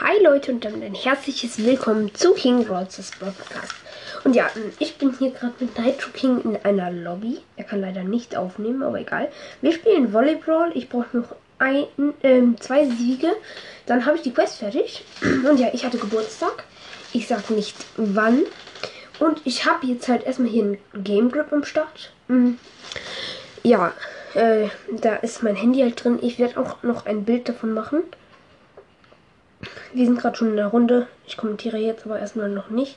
Hi Leute und damit ein herzliches Willkommen zu King Rogers Podcast. Und ja, ich bin hier gerade mit Nitro King in einer Lobby. Er kann leider nicht aufnehmen, aber egal. Wir spielen Volleyball. Ich brauche noch ein, ähm, zwei Siege. Dann habe ich die Quest fertig. Und ja, ich hatte Geburtstag. Ich sag nicht wann. Und ich habe jetzt halt erstmal hier ein Game Grip am Start. Mhm. Ja, äh, da ist mein Handy halt drin. Ich werde auch noch ein Bild davon machen. Wir sind gerade schon in der Runde. Ich kommentiere jetzt aber erstmal noch nicht.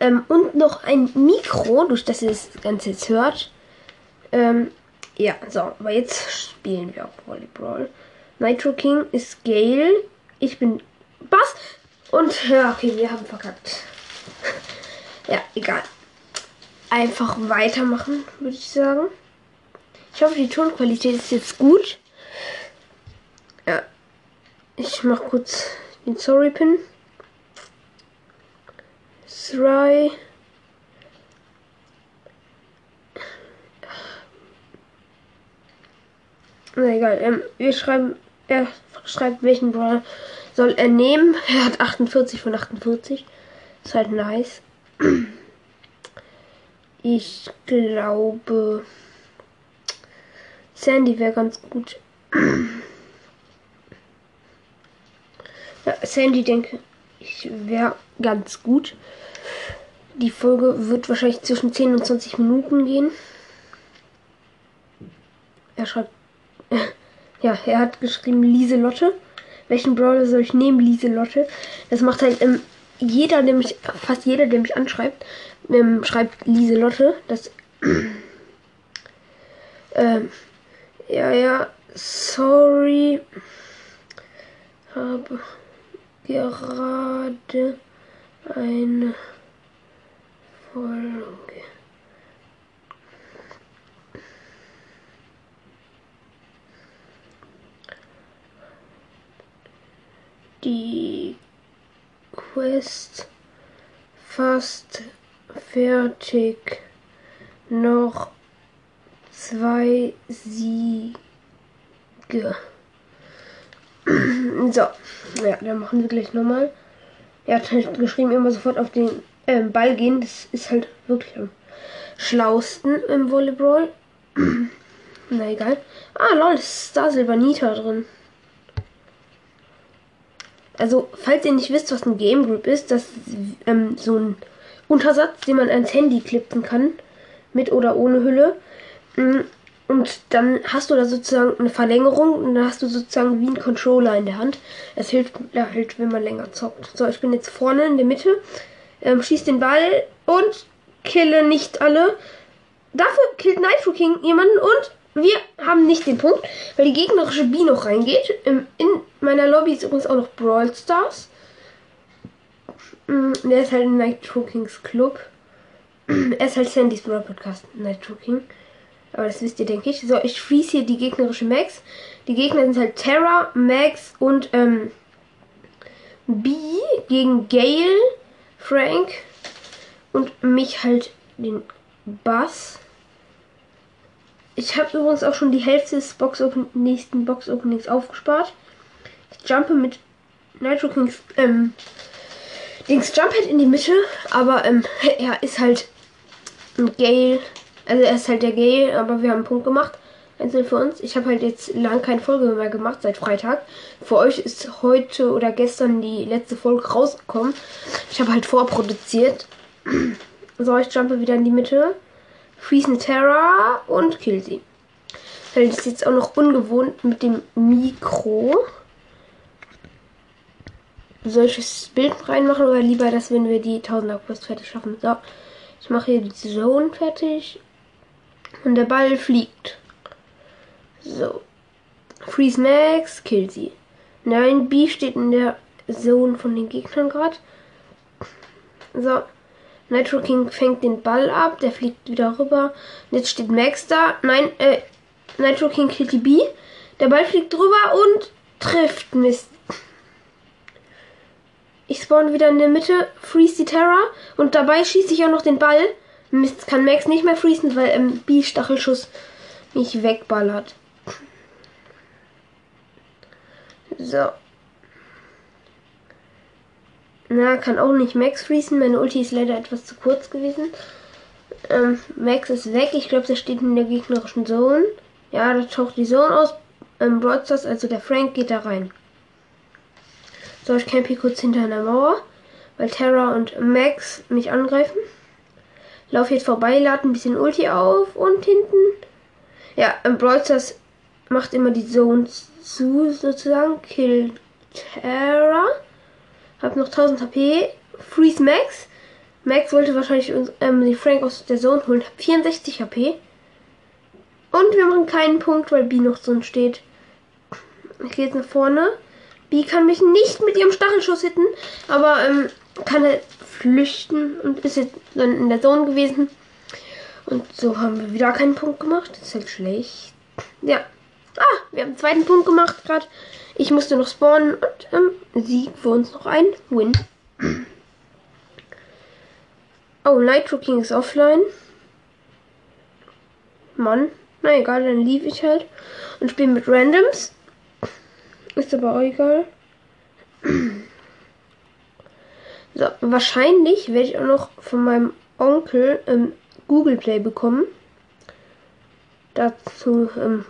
Ähm, und noch ein Mikro, durch das ihr das Ganze jetzt hört. Ähm, ja, so, aber jetzt spielen wir auch Volleyball. Nitro King ist Gale. Ich bin Bass. Und ja, okay, wir haben verkackt. ja, egal. Einfach weitermachen, würde ich sagen. Ich hoffe, die Tonqualität ist jetzt gut. Ja, ich mach kurz den Sorry Pin. Try. Na egal, ähm, wir schreiben, er schreibt, welchen Brawler soll er nehmen. Er hat 48 von 48. Ist halt nice. Ich glaube, Sandy wäre ganz gut. Ja, Sandy denke ich wäre ganz gut. Die Folge wird wahrscheinlich zwischen 10 und 20 Minuten gehen. Er schreibt. ja, er hat geschrieben Lieselotte. Welchen Brawler soll ich nehmen? Lieselotte. Das macht halt ähm, jeder, der mich, fast jeder, der mich anschreibt, ähm, schreibt Lieselotte. Das. ähm, ja, ja, sorry. Habe gerade eine Folge. Die Quest fast fertig. Noch zwei Siege. So, ja, dann machen wir gleich nochmal. Er hat halt geschrieben, immer sofort auf den äh, Ball gehen. Das ist halt wirklich am schlausten im Volleyball. Na egal. Ah, lol, ist da Silvanita drin. Also, falls ihr nicht wisst, was ein Game Group ist, das ist ähm, so ein Untersatz, den man ans Handy klippen kann. Mit oder ohne Hülle. Mm, und dann hast du da sozusagen eine Verlängerung und dann hast du sozusagen wie ein Controller in der Hand. Es hilft halt, wenn man länger zockt. So, ich bin jetzt vorne in der Mitte, ähm, schieß den Ball und kille nicht alle. Dafür killt Nitro King jemanden und wir haben nicht den Punkt, weil die gegnerische B noch reingeht. Ähm, in meiner Lobby ist übrigens auch noch Brawl Stars. Ähm, der ist halt in Nitro Kings Club. er ist halt Sandys Brawl Podcast, Nitro King. Aber das wisst ihr, denke ich. So, ich freeze hier die gegnerische Max. Die Gegner sind halt Terra, Max und ähm, B gegen Gale, Frank und mich halt den Bass. Ich habe übrigens auch schon die Hälfte des Box nächsten Box Openings aufgespart. Ich jumpe mit Nitro Kings ähm, Dings Jump halt in die Mitte, aber ähm, er ist halt ein Gale also er ist halt der Gay, aber wir haben einen Punkt gemacht. Einzeln für uns. Ich habe halt jetzt lang keine Folge mehr gemacht seit Freitag. Für euch ist heute oder gestern die letzte Folge rausgekommen. Ich habe halt vorproduziert. So, ich jumpe wieder in die Mitte. Freeze eine Terra und kill sie. Das ist jetzt auch noch ungewohnt mit dem Mikro. Solches Bild reinmachen oder lieber das, wenn wir die 1000er Quest fertig schaffen. So, ich mache hier die Zone fertig und der Ball fliegt. So. Freeze Max, kill sie. Nein, B steht in der Zone von den Gegnern gerade. So. Nitro King fängt den Ball ab, der fliegt wieder rüber. Und jetzt steht Max da. Nein, äh, Nitro King killt die B. Der Ball fliegt drüber und trifft. Mist. Ich spawn wieder in der Mitte, freeze die Terra und dabei schieße ich auch noch den Ball. Mist, kann Max nicht mehr freezen, weil ähm, B-Stachelschuss mich wegballert. So. Na, kann auch nicht Max freezen. Meine Ulti ist leider etwas zu kurz gewesen. Ähm, Max ist weg. Ich glaube, der steht in der gegnerischen Zone. Ja, da taucht die Zone aus. Ähm, Broadstars, also der Frank, geht da rein. So, ich camp hier kurz hinter einer Mauer, weil Terra und Max mich angreifen. Lauf jetzt vorbei, lade ein bisschen Ulti auf und hinten. Ja, ähm, Broadstars macht immer die Zones zu, sozusagen. Kill Terra. Hab noch 1000 HP. Freeze Max. Max wollte wahrscheinlich uns, ähm, die Frank aus der Zone holen. Hab 64 HP. Und wir machen keinen Punkt, weil B noch so steht. Ich gehe jetzt nach vorne. B kann mich nicht mit ihrem Stachelschuss hitten, aber ähm, kann halt flüchten und ist jetzt dann in der Zone gewesen. Und so haben wir wieder keinen Punkt gemacht. Das ist halt schlecht. Ja. Ah, wir haben einen zweiten Punkt gemacht gerade. Ich musste noch spawnen und ähm, Sieg für uns noch ein Win. Oh, Nitro King ist offline. Mann. Na egal, dann lief ich halt und spiele mit Randoms. Ist aber auch egal. So, wahrscheinlich werde ich auch noch von meinem Onkel ähm, Google Play bekommen. Dazu ähm,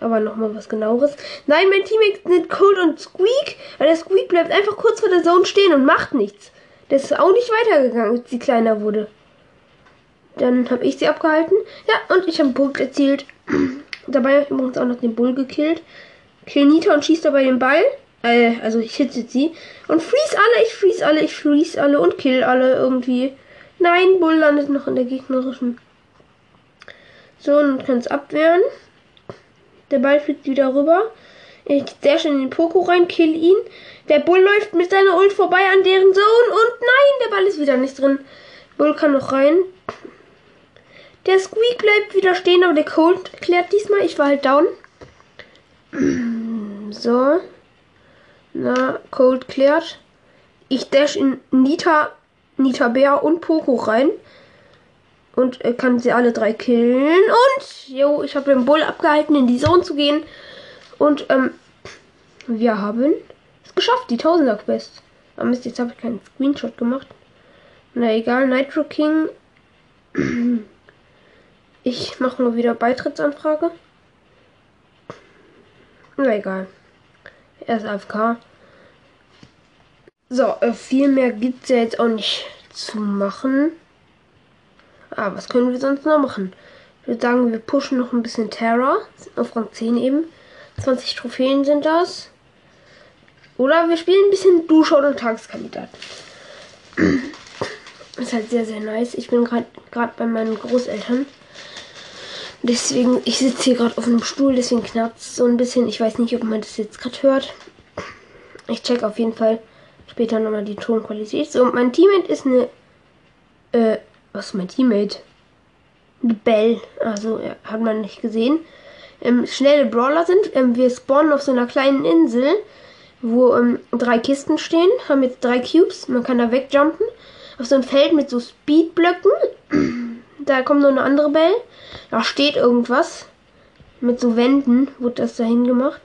aber nochmal was genaueres. Nein, mein Teammate sind Cold und Squeak, weil der Squeak bleibt einfach kurz vor der Zone stehen und macht nichts. Der ist auch nicht weitergegangen, als sie kleiner wurde. Dann habe ich sie abgehalten. Ja, und ich habe einen Punkt erzielt. Dabei habe ich übrigens auch noch den Bull gekillt. Kill Nita und schießt dabei den Ball. Äh, also ich hitte sie. Und freeze alle, ich freeze alle, ich freeze alle und kill alle irgendwie. Nein, Bull landet noch in der gegnerischen. So, und kann es abwehren. Der Ball fliegt wieder rüber. Ich schön in den Poko rein, kill ihn. Der Bull läuft mit seiner Ult vorbei an deren Zone und nein, der Ball ist wieder nicht drin. Bull kann noch rein. Der Squeak bleibt wieder stehen, aber der Cold klärt diesmal. Ich war halt down. So. Na, Cold klärt. Ich dash in Nita, Nita Bär und Poco rein. Und äh, kann sie alle drei killen. Und, jo, ich habe den Bull abgehalten, in die Zone zu gehen. Und, ähm, wir haben es geschafft, die Tausender Quest. Aber Mist, jetzt habe ich keinen Screenshot gemacht. Na egal, Nitro King. Ich mache mal wieder Beitrittsanfrage. Na egal. Er ist AFK. So, äh, viel mehr gibt es ja jetzt auch nicht zu machen. Ah, was können wir sonst noch machen? Ich würde sagen, wir pushen noch ein bisschen Terror. Auf Rang 10 eben. 20 Trophäen sind das. Oder wir spielen ein bisschen Dusche oder Tageskandidat. Ist halt sehr, sehr nice. Ich bin gerade bei meinen Großeltern. Deswegen, ich sitze hier gerade auf einem Stuhl, deswegen knarzt so ein bisschen. Ich weiß nicht, ob man das jetzt gerade hört. Ich check auf jeden Fall später nochmal die Tonqualität. So, mein Teammate ist eine. Äh, was ist mein Teammate? Eine Bell. Also, ja, hat man nicht gesehen. Ähm, schnelle Brawler sind. Ähm, wir spawnen auf so einer kleinen Insel, wo ähm, drei Kisten stehen. Haben jetzt drei Cubes. Man kann da wegjumpen. Auf so ein Feld mit so Speedblöcken. Da kommt noch eine andere Bell. Da steht irgendwas. Mit so Wänden wurde das dahin gemacht.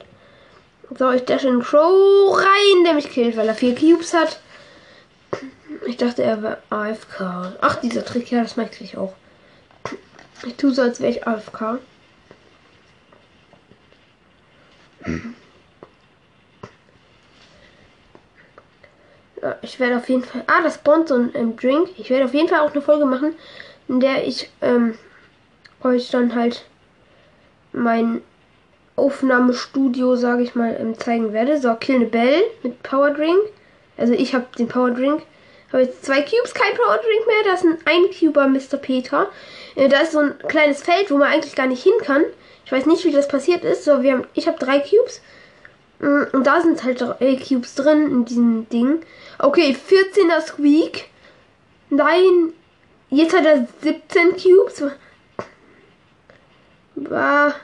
So, ich dash in Crow rein, der mich killt, weil er vier Cubes hat. Ich dachte, er wäre AFK. Ach, dieser Trick, ja, das merke ich auch. Ich tue so, als wäre ich AFK. Ja, ich werde auf jeden Fall. Ah, das spawnt so ein Drink. Ich werde auf jeden Fall auch eine Folge machen, in der ich ähm, euch dann halt mein Aufnahmestudio, sage ich mal, ähm, zeigen werde. So, Kill eine Bell mit Power Drink. Also ich habe den Power Drink. Habe jetzt zwei Cubes, kein Power Drink mehr. Da ist ein Eincuber Mr. Peter. Äh, da ist so ein kleines Feld, wo man eigentlich gar nicht hin kann. Ich weiß nicht, wie das passiert ist. So, wir haben, ich habe drei Cubes. Mm, und da sind halt drei Cubes drin in diesem Ding. Okay, 14er Squeak. Nein. Jetzt hat er 17 Cubes. Bah.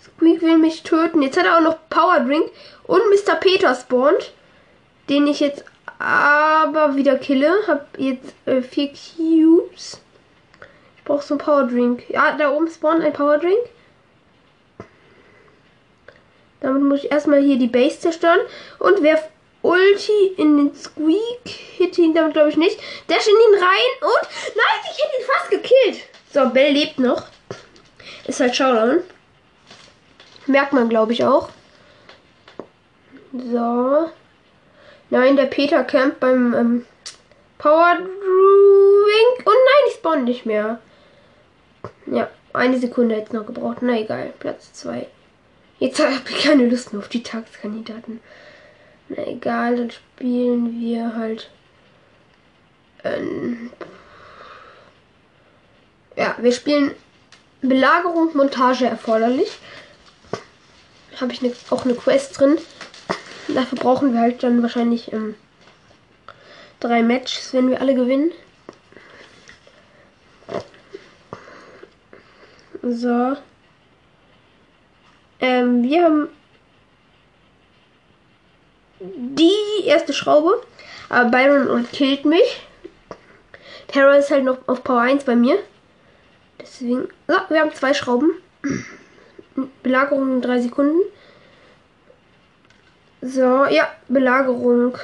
Squeak will mich töten. Jetzt hat er auch noch Power Drink und Mr. Peter spawnt, den ich jetzt aber wieder kille. Hab jetzt äh, vier Cubes. Ich brauche so einen Power Drink. Ja, da oben spawnt ein Power Drink. Damit muss ich erstmal hier die Base zerstören. Und wer Ulti in den Squeak. Hit ihn damit, glaube ich, nicht. Dash in ihn rein und. Nein, ich hätte ihn fast gekillt. So, Bell lebt noch. Ist halt Showdown. Merkt man, glaube ich, auch. So. Nein, der Peter campt beim ähm, Power Drink. Oh nein, ich spawn nicht mehr. Ja, eine Sekunde jetzt noch gebraucht. Na egal, Platz 2. Jetzt habe ich keine Lust mehr auf die Tagskandidaten. Na egal, dann spielen wir halt. Ähm, ja, wir spielen Belagerung, Montage erforderlich. Habe ich ne, auch eine Quest drin. Dafür brauchen wir halt dann wahrscheinlich ähm, drei Matches, wenn wir alle gewinnen. So. Ähm, wir haben die erste Schraube. Aber Byron und killt mich. Terror ist halt noch auf Power 1 bei mir. Deswegen. So, wir haben zwei Schrauben. Belagerung in drei Sekunden. So, ja, Belagerung.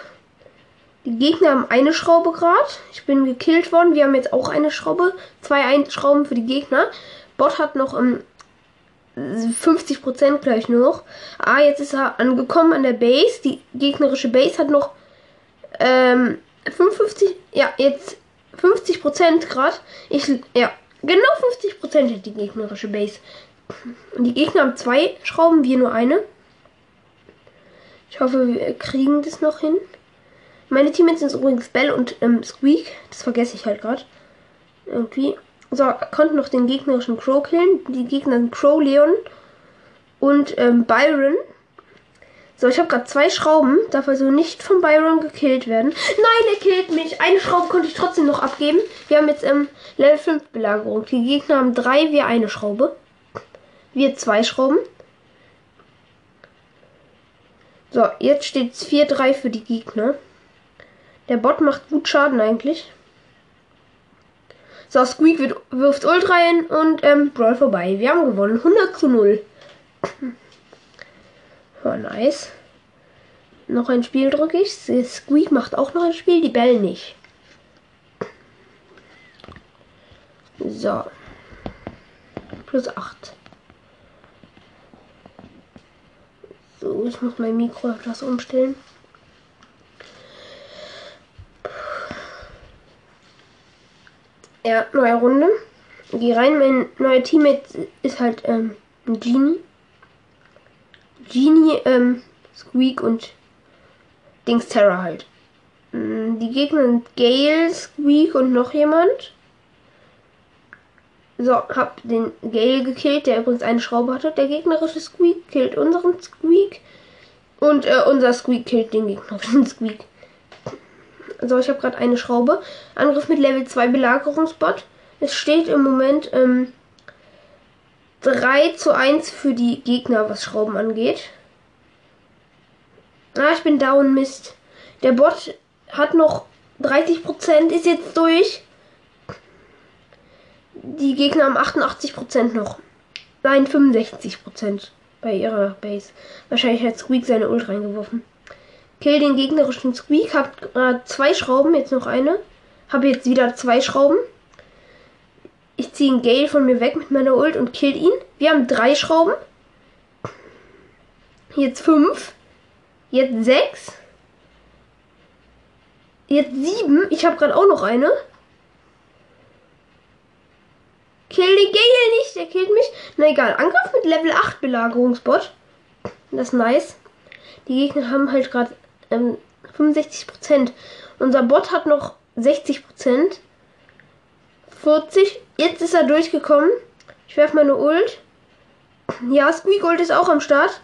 Die Gegner haben eine Schraube gerade. Ich bin gekillt worden. Wir haben jetzt auch eine Schraube. Zwei Schrauben für die Gegner. Bot hat noch um, ähm, 50% gleich nur noch. Ah, jetzt ist er angekommen an der Base. Die gegnerische Base hat noch ähm, 55. Ja, jetzt 50% gerade. Ich, ja, genau 50% hat die gegnerische Base. Und die Gegner haben zwei Schrauben, wir nur eine. Ich hoffe, wir kriegen das noch hin. Meine Teammates sind übrigens Bell und ähm, Squeak. Das vergesse ich halt gerade. Irgendwie. So, konnten noch den gegnerischen Crow killen. Die Gegner sind Crow, Leon und ähm, Byron. So, ich habe gerade zwei Schrauben, darf also nicht von Byron gekillt werden. Nein, er killt mich. Eine Schraube konnte ich trotzdem noch abgeben. Wir haben jetzt ähm, Level 5 Belagerung. Die Gegner haben drei, wir eine Schraube. Wir zwei Schrauben. So, jetzt steht es 4-3 für die Gegner. Der Bot macht gut Schaden eigentlich. So, Squeak wird, wirft Ult rein und ähm, Brawl vorbei. Wir haben gewonnen. 100 zu 0. Oh, nice. Noch ein Spiel drücke ich. Squeak macht auch noch ein Spiel, die Bell nicht. So. Plus 8. So, ich muss mein Mikro etwas umstellen. Ja, neue Runde. Geh rein. Mein neuer Teammate ist halt ähm, Genie. Genie, ähm, Squeak und Dings Terror halt. Mm, die Gegner sind Gale, Squeak und noch jemand. So, hab den Gale gekillt, der übrigens eine Schraube hatte. Der gegnerische Squeak killt unseren Squeak. Und äh, unser Squeak killt den gegnerischen Squeak. So, ich habe gerade eine Schraube. Angriff mit Level 2 Belagerungsbot. Es steht im Moment ähm, 3 zu 1 für die Gegner, was Schrauben angeht. Ah, ich bin down, Mist. Der Bot hat noch 30%, ist jetzt durch. Die Gegner haben 88% noch. Nein, 65% bei ihrer Base. Wahrscheinlich hat Squeak seine Ult reingeworfen. Kill den gegnerischen Squeak. Hab äh, zwei Schrauben, jetzt noch eine. Habe jetzt wieder zwei Schrauben. Ich ziehe einen Gale von mir weg mit meiner Ult und kill ihn. Wir haben drei Schrauben. Jetzt fünf. Jetzt sechs. Jetzt sieben. Ich habe gerade auch noch eine. Kill den Gale nicht, der killt mich. Na egal, Angriff mit Level 8 Belagerungsbot. Das ist nice. Die Gegner haben halt gerade ähm, 65%. Unser Bot hat noch 60%. 40. Jetzt ist er durchgekommen. Ich werfe meine Ult. Ja, Squeak Ult ist auch am Start.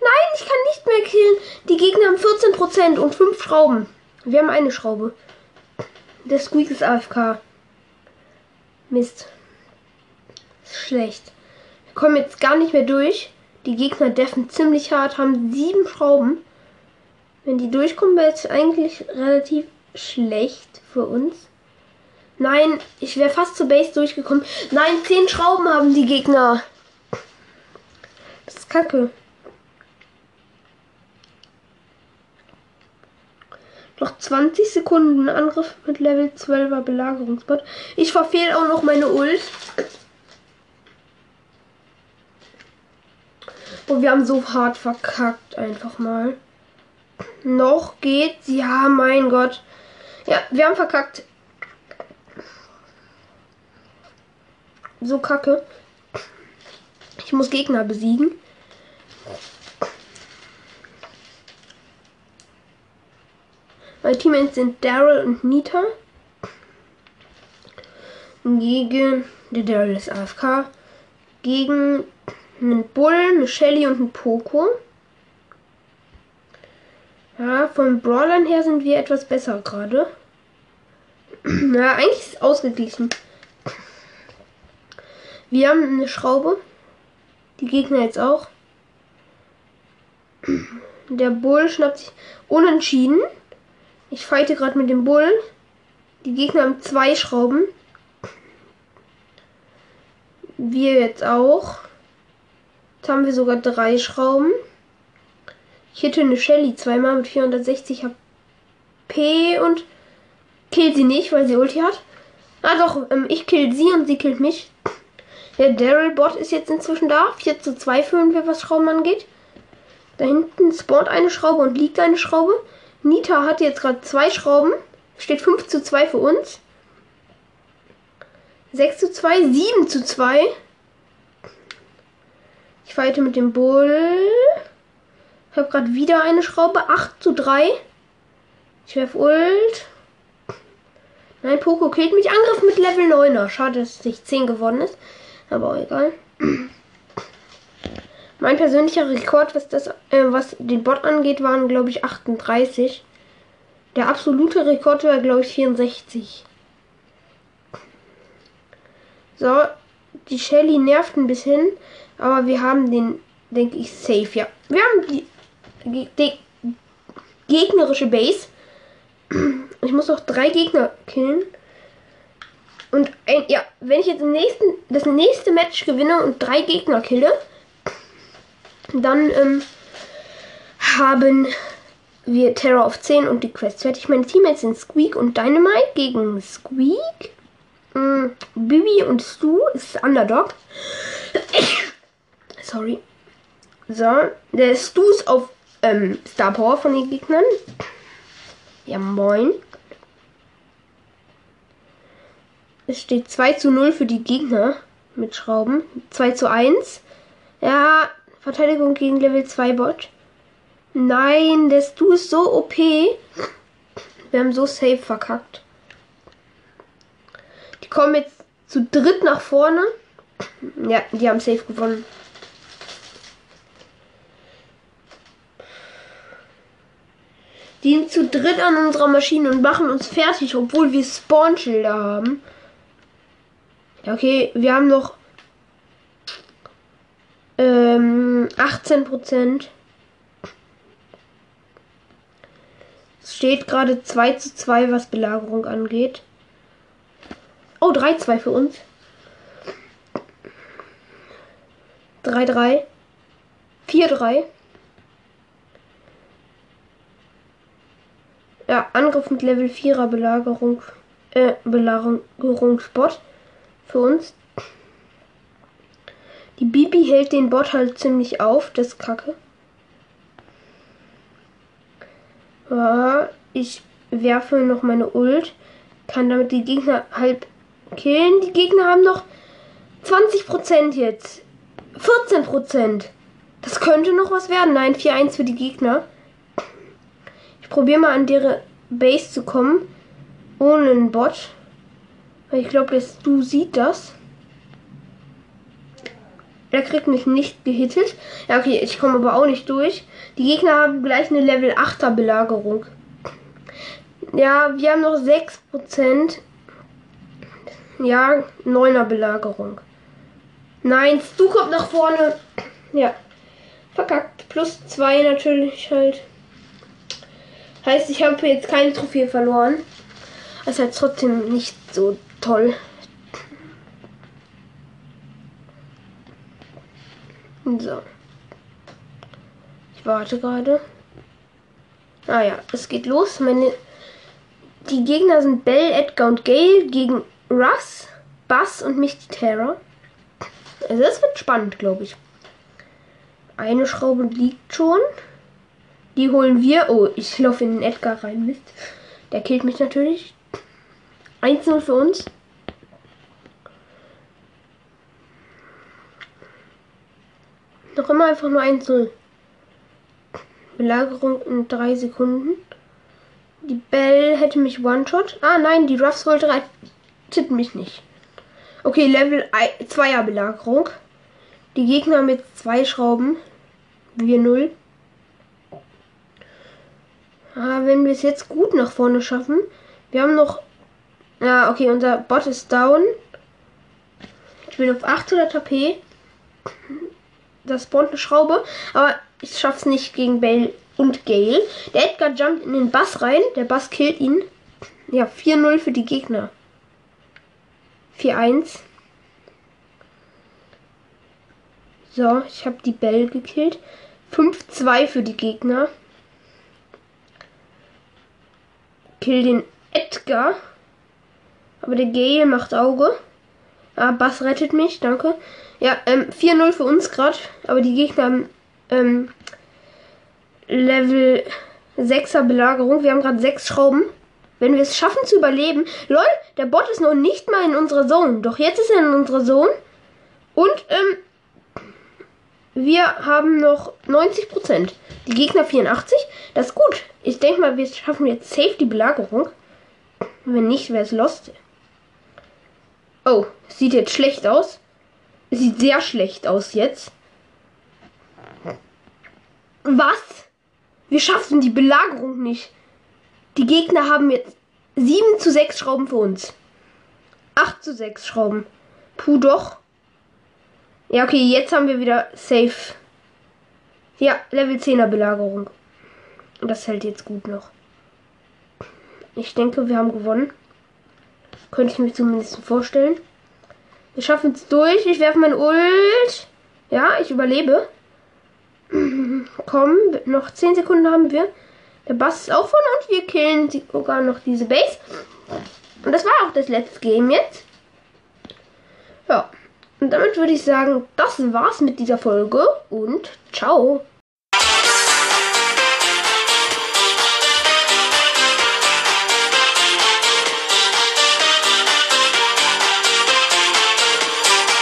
Nein, ich kann nicht mehr killen. Die Gegner haben 14% und 5 Schrauben. Wir haben eine Schraube. Der Squeak ist AFK. Mist. Ist schlecht. Wir kommen jetzt gar nicht mehr durch. Die Gegner deffen ziemlich hart, haben sieben Schrauben. Wenn die durchkommen, wäre es eigentlich relativ schlecht für uns. Nein, ich wäre fast zur Base durchgekommen. Nein, zehn Schrauben haben die Gegner. Das ist kacke. Noch 20 Sekunden Angriff mit Level 12er Belagerungsbot. Ich verfehle auch noch meine Ult. Und wir haben so hart verkackt, einfach mal. Noch geht's. Ja, mein Gott. Ja, wir haben verkackt. So kacke. Ich muss Gegner besiegen. Meine Teammates sind Daryl und Nita. Gegen. Der Daryl ist AFK. Gegen einen Bull, eine Shelly und einen Poco. Ja, von Brawlern her sind wir etwas besser gerade. ja, eigentlich ist es ausgeglichen. Wir haben eine Schraube. Die Gegner jetzt auch. Der Bull schnappt sich unentschieden. Ich fighte gerade mit dem Bull. Die Gegner haben zwei Schrauben. Wir jetzt auch. Jetzt haben wir sogar drei Schrauben. Ich hitte eine Shelly zweimal mit 460 HP und kill sie nicht, weil sie Ulti hat. Ah doch, ähm, ich kill sie und sie killt mich. Der Daryl-Bot ist jetzt inzwischen da. 4 zu 2 führen wir, was Schrauben angeht. Da hinten spawnt eine Schraube und liegt eine Schraube. Nita hat jetzt gerade zwei Schrauben. Steht 5 zu 2 für uns. 6 zu 2, 7 zu 2. Ich fighte mit dem Bull. Ich habe gerade wieder eine Schraube. 8 zu 3. Ich werfe Ult. Nein, Poco killt mich. Angriff mit Level 9er. Schade, dass es nicht 10 geworden ist. Aber egal. Mein persönlicher Rekord, was das, äh, was den Bot angeht, waren glaube ich 38. Der absolute Rekord war glaube ich 64. So, die Shelly nervt ein bisschen, aber wir haben den, denke ich, safe. Ja, wir haben die gegnerische Base. Ich muss noch drei Gegner killen. Und ein, ja, wenn ich jetzt nächsten, das nächste Match gewinne und drei Gegner kille, dann ähm, haben wir Terror of 10 und die Quest fertig. Meine Teammates sind Squeak und Dynamite gegen Squeak. Ähm, Bibi und Stu ist Underdog. Sorry. So, der Stu ist auf ähm, Star Power von den Gegnern. Ja, moin. Es steht 2 zu 0 für die Gegner mit Schrauben. 2 zu 1. Ja, Verteidigung gegen Level 2 Bot. Nein, der Stu ist so OP. Wir haben so safe verkackt. Die kommen jetzt zu dritt nach vorne. Ja, die haben safe gewonnen. Sind zu dritt an unserer Maschine und machen uns fertig, obwohl wir Spawnschilder haben. Okay, wir haben noch ähm, 18 Prozent. Es steht gerade 2 zu 2, was Belagerung angeht. Oh, 3-2 für uns. 3-3. 4-3. Ja, Angriff mit Level 4er Belagerung. Äh, Belagerungsbot für uns. Die Bibi hält den Bot halt ziemlich auf, das ist kacke. Ja, ich werfe noch meine Ult. Kann damit die Gegner halb killen. Die Gegner haben noch 20% jetzt. 14%. Das könnte noch was werden. Nein, 4-1 für die Gegner. Ich probiere mal an deren Base zu kommen. Ohne einen Bot. Weil ich glaube, du siehst das. Er kriegt mich nicht gehittet. Ja, okay, ich komme aber auch nicht durch. Die Gegner haben gleich eine Level 8er Belagerung. Ja, wir haben noch 6%. Ja, 9er Belagerung. Nein, du kommst nach vorne. Ja. Verkackt. Plus 2 natürlich halt. Heißt, ich habe jetzt keine Trophäe verloren. Das ist halt trotzdem nicht so toll. So. Ich warte gerade. Ah ja, es geht los. Meine Die Gegner sind Bell, Edgar und Gale gegen Russ, Bass und mich, die Terra. Also das wird spannend, glaube ich. Eine Schraube liegt schon. Die holen wir. Oh, ich laufe in den Edgar rein. Mist. Der killt mich natürlich. 1-0 für uns. Noch immer einfach nur 1-0. Belagerung in 3 Sekunden. Die Bell hätte mich One-Shot. Ah nein, die Ruffs wollte rettet mich nicht. Okay, Level 2er Belagerung. Die Gegner mit zwei Schrauben. Wir 0. Ah, wenn wir es jetzt gut nach vorne schaffen. Wir haben noch. Ja, okay, unser Bot ist down. Ich bin auf 800 HP. Das spawnt eine Schraube. Aber ich schaff's nicht gegen Bell und Gale. Der Edgar jumpt in den Bass rein. Der Bass killt ihn. Ja, 4-0 für die Gegner. 4-1. So, ich habe die Bell gekillt. 5-2 für die Gegner. Kill den Edgar. Aber der Gale macht Auge. Ah, Bass rettet mich, danke. Ja, ähm, 4-0 für uns gerade. Aber die Gegner haben ähm, Level 6er Belagerung. Wir haben gerade 6 Schrauben. Wenn wir es schaffen zu überleben. Lol, der Bot ist noch nicht mal in unserer Zone. Doch jetzt ist er in unserer Zone. Und ähm, wir haben noch 90%. Die Gegner 84. Das ist gut. Ich denke mal, wir schaffen jetzt safe die Belagerung. Wenn nicht, wäre es lost. Oh, sieht jetzt schlecht aus. Sieht sehr schlecht aus jetzt. Was? Wir schaffen die Belagerung nicht. Die Gegner haben jetzt 7 zu 6 Schrauben für uns. 8 zu 6 Schrauben. Puh, doch. Ja, okay, jetzt haben wir wieder safe. Ja, Level 10er Belagerung. Das hält jetzt gut noch. Ich denke, wir haben gewonnen. Könnte ich mir zumindest vorstellen. Wir schaffen es durch. Ich werfe mein Ult. Ja, ich überlebe. Komm, noch 10 Sekunden haben wir. Der Bass ist auch von und wir killen sogar noch diese Base. Und das war auch das letzte Game jetzt. Ja. Und damit würde ich sagen, das war's mit dieser Folge und ciao.